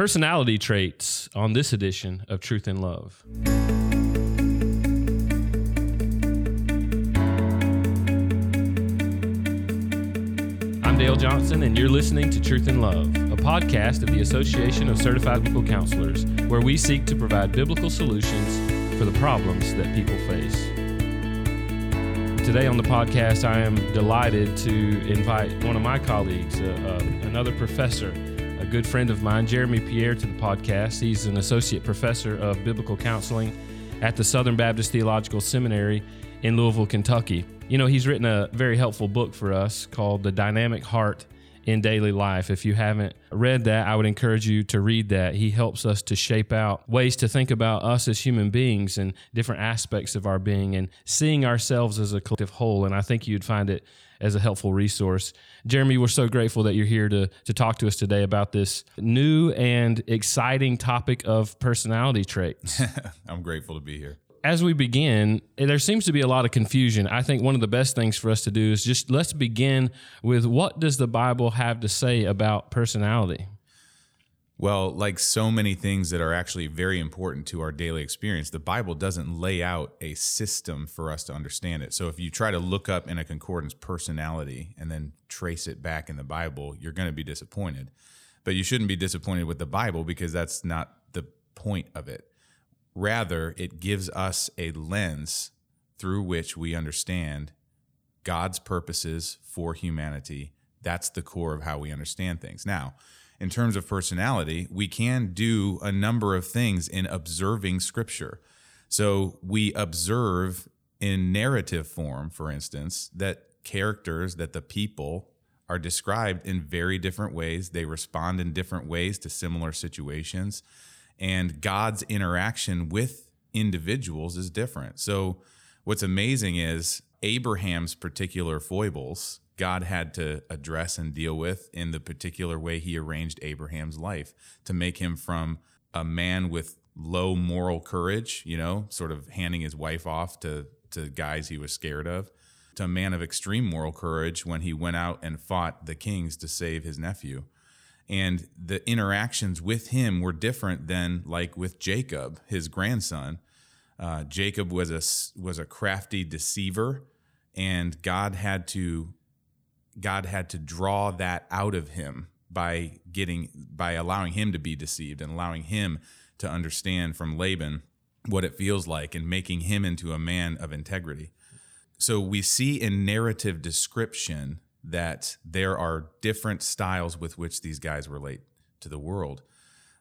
Personality traits on this edition of Truth in Love. I'm Dale Johnson, and you're listening to Truth in Love, a podcast of the Association of Certified Biblical Counselors, where we seek to provide biblical solutions for the problems that people face. Today on the podcast, I am delighted to invite one of my colleagues, uh, uh, another professor good friend of mine, Jeremy Pierre, to the podcast. He's an associate professor of biblical counseling at the Southern Baptist Theological Seminary in Louisville, Kentucky. You know, he's written a very helpful book for us called The Dynamic Heart in Daily Life. If you haven't read that, I would encourage you to read that. He helps us to shape out ways to think about us as human beings and different aspects of our being and seeing ourselves as a collective whole. And I think you'd find it as a helpful resource. Jeremy, we're so grateful that you're here to, to talk to us today about this new and exciting topic of personality traits. I'm grateful to be here. As we begin, there seems to be a lot of confusion. I think one of the best things for us to do is just let's begin with what does the Bible have to say about personality? Well, like so many things that are actually very important to our daily experience, the Bible doesn't lay out a system for us to understand it. So if you try to look up in a concordance personality and then trace it back in the Bible, you're going to be disappointed. But you shouldn't be disappointed with the Bible because that's not the point of it. Rather, it gives us a lens through which we understand God's purposes for humanity. That's the core of how we understand things. Now, in terms of personality, we can do a number of things in observing scripture. So we observe in narrative form, for instance, that characters, that the people are described in very different ways. They respond in different ways to similar situations. And God's interaction with individuals is different. So what's amazing is Abraham's particular foibles God had to address and deal with in the particular way he arranged Abraham's life to make him from a man with low moral courage, you know, sort of handing his wife off to, to guys he was scared of, to a man of extreme moral courage when he went out and fought the kings to save his nephew. And the interactions with him were different than like with Jacob, his grandson. Uh, Jacob was a was a crafty deceiver, and God had to God had to draw that out of him by getting by allowing him to be deceived and allowing him to understand from Laban what it feels like and making him into a man of integrity. So we see in narrative description that there are different styles with which these guys relate to the world.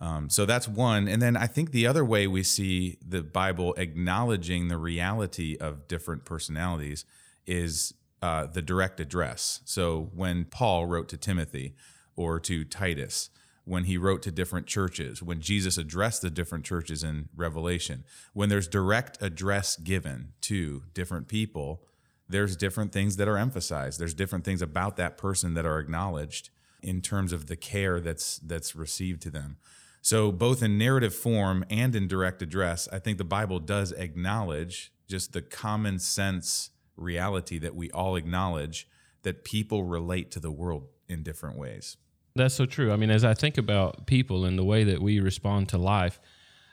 Um, so that's one. And then I think the other way we see the Bible acknowledging the reality of different personalities is uh, the direct address. So when Paul wrote to Timothy or to Titus, when he wrote to different churches, when Jesus addressed the different churches in Revelation, when there's direct address given to different people, there's different things that are emphasized. There's different things about that person that are acknowledged in terms of the care that's that's received to them. So both in narrative form and in direct address, I think the Bible does acknowledge just the common sense reality that we all acknowledge that people relate to the world in different ways. That's so true. I mean, as I think about people and the way that we respond to life,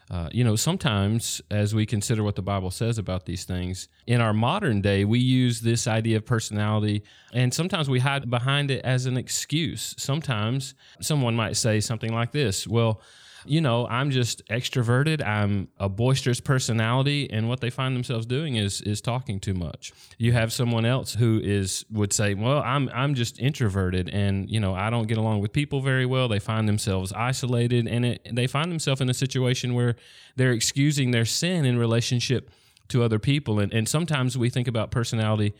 uh, you know, sometimes as we consider what the Bible says about these things, in our modern day, we use this idea of personality and sometimes we hide behind it as an excuse. Sometimes someone might say something like this Well, you know, I'm just extroverted. I'm a boisterous personality, and what they find themselves doing is is talking too much. You have someone else who is would say, "Well, I'm I'm just introverted, and you know, I don't get along with people very well." They find themselves isolated, and it, they find themselves in a situation where they're excusing their sin in relationship to other people, and and sometimes we think about personality,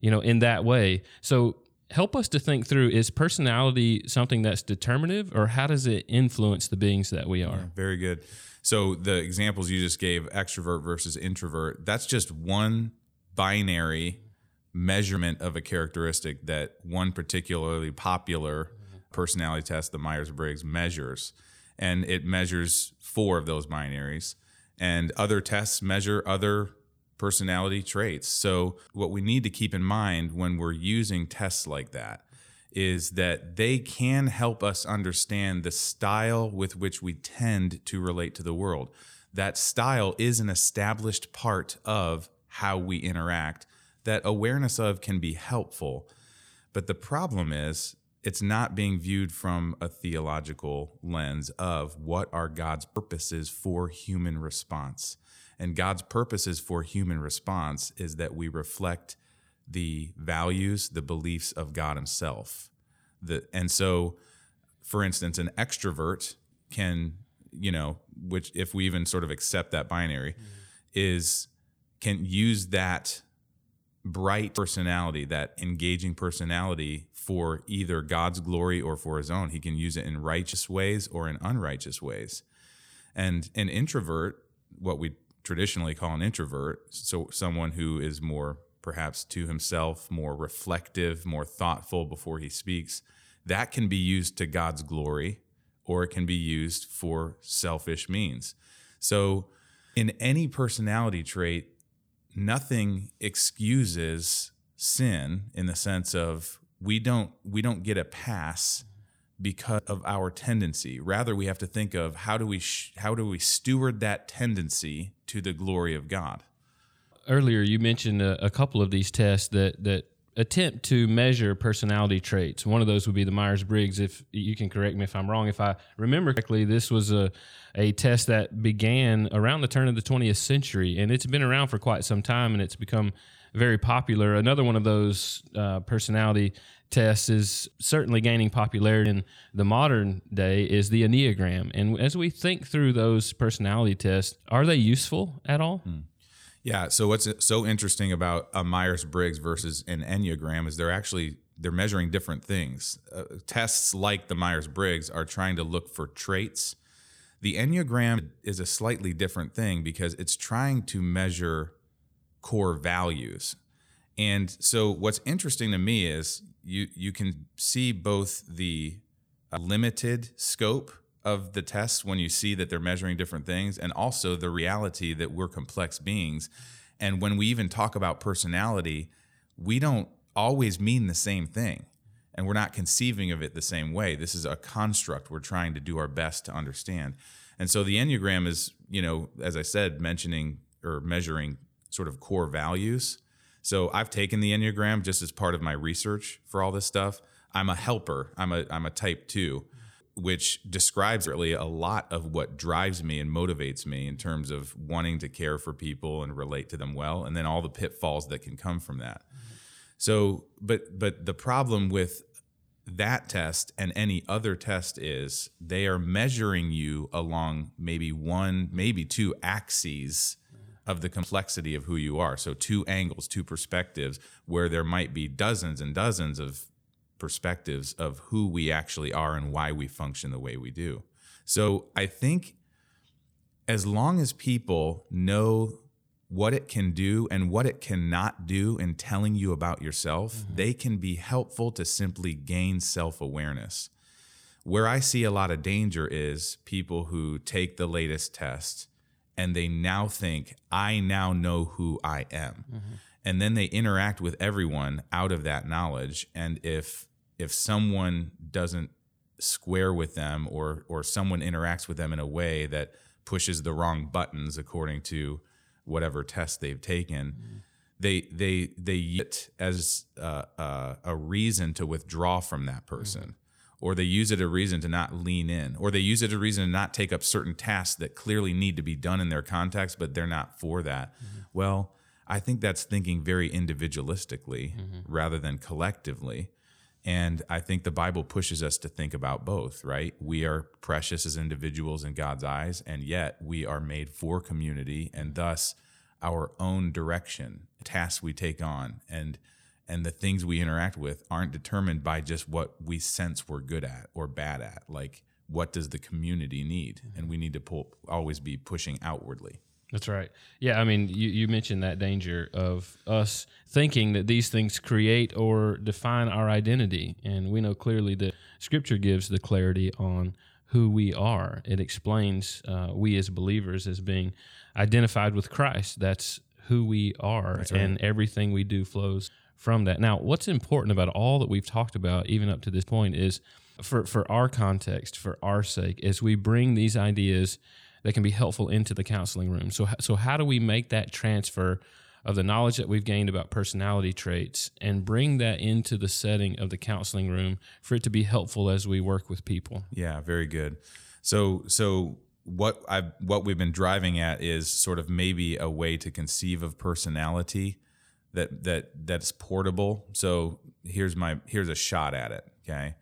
you know, in that way. So help us to think through is personality something that's determinative or how does it influence the beings that we are? Yeah, very good. So the examples you just gave, extrovert versus introvert, that's just one binary measurement of a characteristic that one particularly popular personality test, the Myers Briggs, measures. And it measures four of those binaries. And other tests measure other personality traits. So, what we need to keep in mind when we're using tests like that is that they can help us understand the style with which we tend to relate to the world. That style is an established part of how we interact that awareness of can be helpful. But the problem is, it's not being viewed from a theological lens of what are God's purposes for human response. And God's purposes for human response is that we reflect the values, the beliefs of God Himself. The, and so, for instance, an extrovert can, you know, which if we even sort of accept that binary, mm-hmm. is can use that bright personality, that engaging personality for either God's glory or for his own. He can use it in righteous ways or in unrighteous ways. And an introvert, what we traditionally call an introvert, so someone who is more perhaps to himself, more reflective, more thoughtful before he speaks, that can be used to God's glory or it can be used for selfish means. So, in any personality trait, nothing excuses sin in the sense of we don't we don't get a pass because of our tendency rather we have to think of how do we sh- how do we steward that tendency to the glory of god earlier you mentioned a, a couple of these tests that that attempt to measure personality traits. One of those would be the Myers Briggs. If you can correct me if I'm wrong, if I remember correctly, this was a, a test that began around the turn of the 20th century, and it's been around for quite some time, and it's become very popular. Another one of those uh, personality tests is certainly gaining popularity in the modern day is the Enneagram. And as we think through those personality tests, are they useful at all? Hmm. Yeah. So what's so interesting about a Myers Briggs versus an Enneagram is they're actually they're measuring different things. Uh, tests like the Myers Briggs are trying to look for traits. The Enneagram is a slightly different thing because it's trying to measure core values. And so what's interesting to me is you you can see both the uh, limited scope of the tests when you see that they're measuring different things and also the reality that we're complex beings. And when we even talk about personality we don't always mean the same thing. And we're not conceiving of it the same way. This is a construct we're trying to do our best to understand. And so the enneagram is you know as i said mentioning or measuring sort of core values so i've taken the enneagram just as part of my research for all this stuff. I'm a helper. I'm a i'm a type 2 which describes really a lot of what drives me and motivates me in terms of wanting to care for people and relate to them well and then all the pitfalls that can come from that. So but but the problem with that test and any other test is they are measuring you along maybe one maybe two axes of the complexity of who you are so two angles two perspectives where there might be dozens and dozens of perspectives of who we actually are and why we function the way we do. So I think as long as people know what it can do and what it cannot do in telling you about yourself, mm-hmm. they can be helpful to simply gain self awareness. Where I see a lot of danger is people who take the latest test and they now think, I now know who I am. Mm-hmm and then they interact with everyone out of that knowledge and if if someone doesn't square with them or or someone interacts with them in a way that pushes the wrong buttons according to whatever test they've taken mm-hmm. they they they get as uh, uh, a reason to withdraw from that person mm-hmm. Or they use it a reason to not lean in or they use it a reason to not take up certain tasks that clearly need to be done in their context but they're not for that mm-hmm. well I think that's thinking very individualistically mm-hmm. rather than collectively. And I think the Bible pushes us to think about both, right? We are precious as individuals in God's eyes, and yet we are made for community, and thus our own direction, tasks we take on, and and the things we interact with aren't determined by just what we sense we're good at or bad at. Like, what does the community need? And we need to pull, always be pushing outwardly. That's right. Yeah, I mean, you, you mentioned that danger of us thinking that these things create or define our identity. And we know clearly that Scripture gives the clarity on who we are. It explains uh, we as believers as being identified with Christ. That's who we are. Right. And everything we do flows from that. Now, what's important about all that we've talked about, even up to this point, is for, for our context, for our sake, as we bring these ideas that can be helpful into the counseling room. So, so how do we make that transfer of the knowledge that we've gained about personality traits and bring that into the setting of the counseling room for it to be helpful as we work with people? Yeah, very good. So, so what I what we've been driving at is sort of maybe a way to conceive of personality that that that's portable. So here's my here's a shot at it. Okay.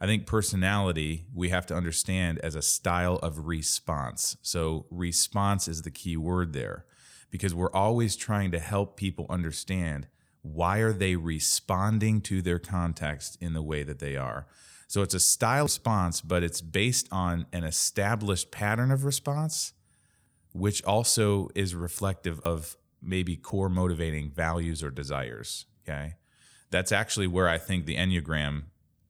I think personality we have to understand as a style of response. So response is the key word there because we're always trying to help people understand why are they responding to their context in the way that they are. So it's a style response, but it's based on an established pattern of response, which also is reflective of maybe core motivating values or desires. Okay. That's actually where I think the Enneagram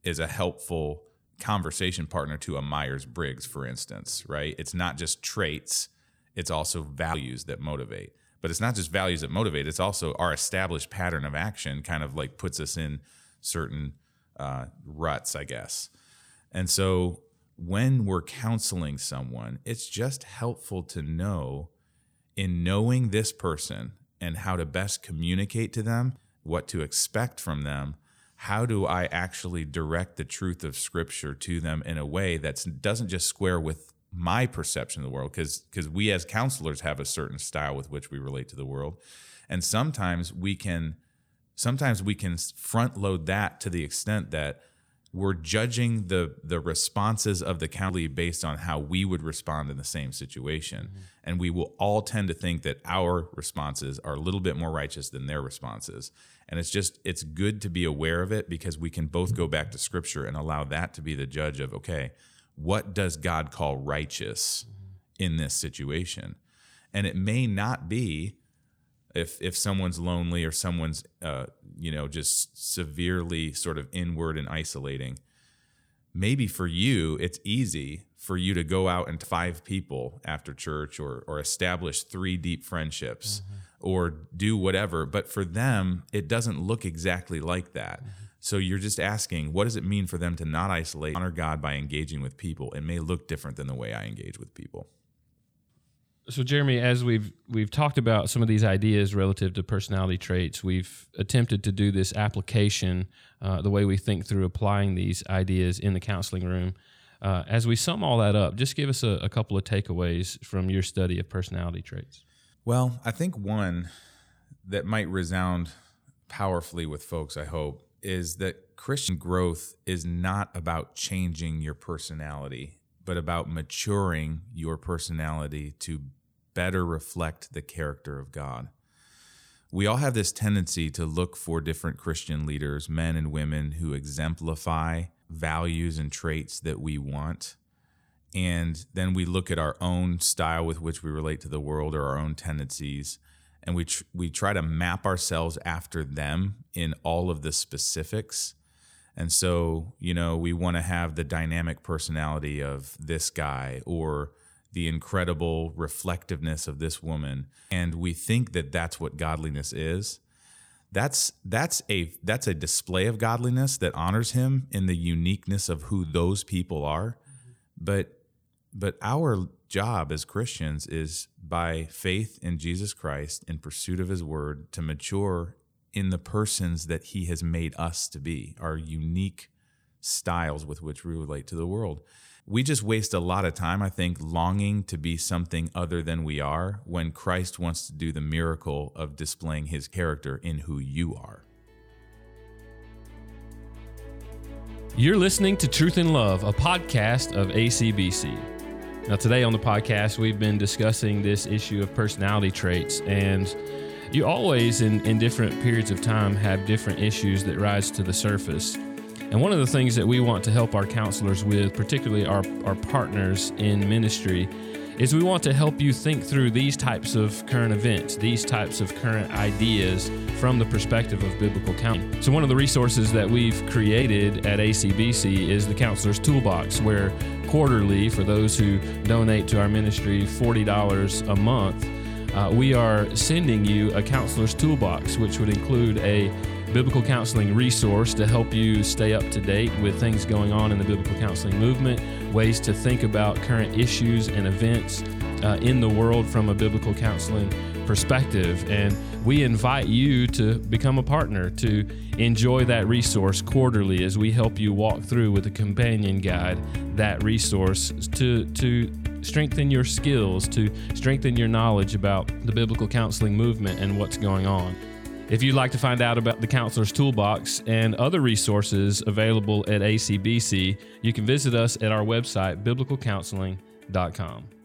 is a helpful conversation partner to a Myers Briggs, for instance, right? It's not just traits, it's also values that motivate. But it's not just values that motivate, it's also our established pattern of action kind of like puts us in certain uh, ruts, I guess. And so when we're counseling someone, it's just helpful to know in knowing this person and how to best communicate to them, what to expect from them, how do I actually direct the truth of scripture to them in a way that doesn't just square with my perception of the world because because we as counselors have a certain style with which we relate to the world. And sometimes we can sometimes we can front load that to the extent that we're judging the the responses of the counselee based on how we would respond in the same situation mm-hmm. and we will all tend to think that our responses are a little bit more righteous than their responses and it's just it's good to be aware of it because we can both go back to scripture and allow that to be the judge of okay what does god call righteous mm-hmm. in this situation and it may not be if if someone's lonely or someone's uh, you know just severely sort of inward and isolating maybe for you it's easy for you to go out and five people after church or or establish three deep friendships mm-hmm. or do whatever but for them it doesn't look exactly like that mm-hmm. so you're just asking what does it mean for them to not isolate honor god by engaging with people it may look different than the way i engage with people so, Jeremy, as we've we've talked about some of these ideas relative to personality traits, we've attempted to do this application, uh, the way we think through applying these ideas in the counseling room. Uh, as we sum all that up, just give us a, a couple of takeaways from your study of personality traits. Well, I think one that might resound powerfully with folks, I hope, is that Christian growth is not about changing your personality, but about maturing your personality to better reflect the character of God. We all have this tendency to look for different Christian leaders, men and women who exemplify values and traits that we want. And then we look at our own style with which we relate to the world or our own tendencies, and we, tr- we try to map ourselves after them in all of the specifics. And so, you know, we want to have the dynamic personality of this guy or the incredible reflectiveness of this woman and we think that that's what godliness is that's that's a that's a display of godliness that honors him in the uniqueness of who those people are mm-hmm. but but our job as Christians is by faith in Jesus Christ in pursuit of his word to mature in the persons that he has made us to be our unique styles with which we relate to the world we just waste a lot of time, I think, longing to be something other than we are when Christ wants to do the miracle of displaying his character in who you are. You're listening to Truth in Love, a podcast of ACBC. Now, today on the podcast, we've been discussing this issue of personality traits, and you always, in, in different periods of time, have different issues that rise to the surface. And one of the things that we want to help our counselors with, particularly our, our partners in ministry, is we want to help you think through these types of current events, these types of current ideas from the perspective of biblical counseling. So, one of the resources that we've created at ACBC is the Counselor's Toolbox, where quarterly, for those who donate to our ministry $40 a month, uh, we are sending you a Counselor's Toolbox, which would include a biblical counseling resource to help you stay up to date with things going on in the biblical counseling movement, ways to think about current issues and events uh, in the world from a biblical counseling perspective. And we invite you to become a partner, to enjoy that resource quarterly as we help you walk through with a companion guide that resource to, to strengthen your skills, to strengthen your knowledge about the biblical counseling movement and what's going on. If you'd like to find out about the Counselor's Toolbox and other resources available at ACBC, you can visit us at our website, biblicalcounseling.com.